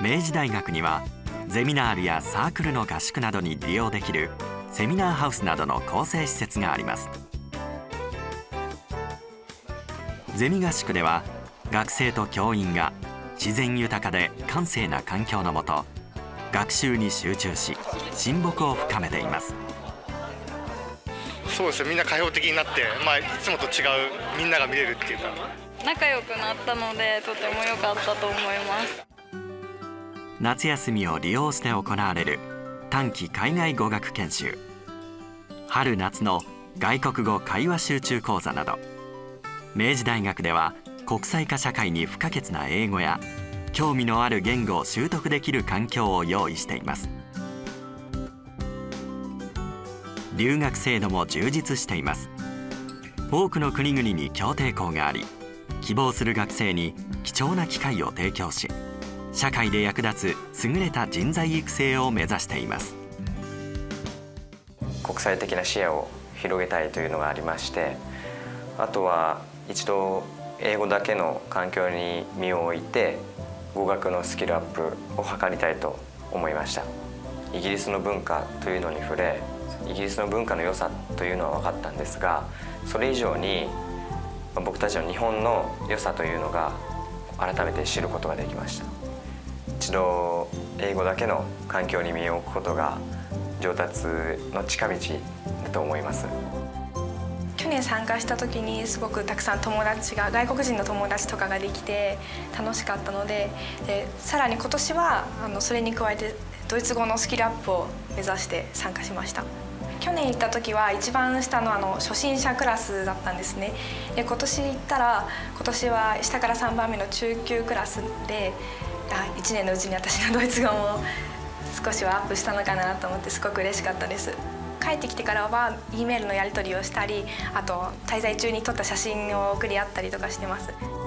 明治大学にはゼミナールやサークルの合宿などに利用できるセミナーハウスなどの構成施設があります。ゼミ合宿では学生と教員が自然豊かで閑静な環境のもと学習に集中し親睦を深めています。そうですよみんな開放的になって、まあ、いつもと違うみんなが見れるっていうか。仲良くなったのでとても良かったと思います。夏休みを利用して行われる短期海外語学研修。春夏の外国語会話集中講座など。明治大学では国際化社会に不可欠な英語や興味のある言語を習得できる環境を用意しています。留学制度も充実しています。多くの国々に協定校があり希望する学生に貴重な機会を提供し社会で役立つ優れた人材育成を目指しています。国際的な視野を広げたいというのがありましてあとは一度英語だけの環境に身を置いて語学のスキルアップを図りたいと思いました。イギリスの文化というのに触れイギリスの文化の良さというのは分かったんですがそれ以上に僕たちの日本の良さというのが改めて知ることができました。一度英語だけの環境に身を置くことが上達の近道だと思います。年参加した時にすごくたくさん友達が外国人の友達とかができて楽しかったのででさらに今年はあのそれに加えてドイツ語のスキルアップを目指して参加しました。去年行った時は一番下のあの初心者クラスだったんですね。で今年行ったら今年は下から3番目の中級クラスで1年のうちに私のドイツ語も少しはアップしたのかなと思ってすごく嬉しかったです。帰ってきてからは E メールのやり取りをしたりあと滞在中に撮った写真を送り合ったりとかしてます。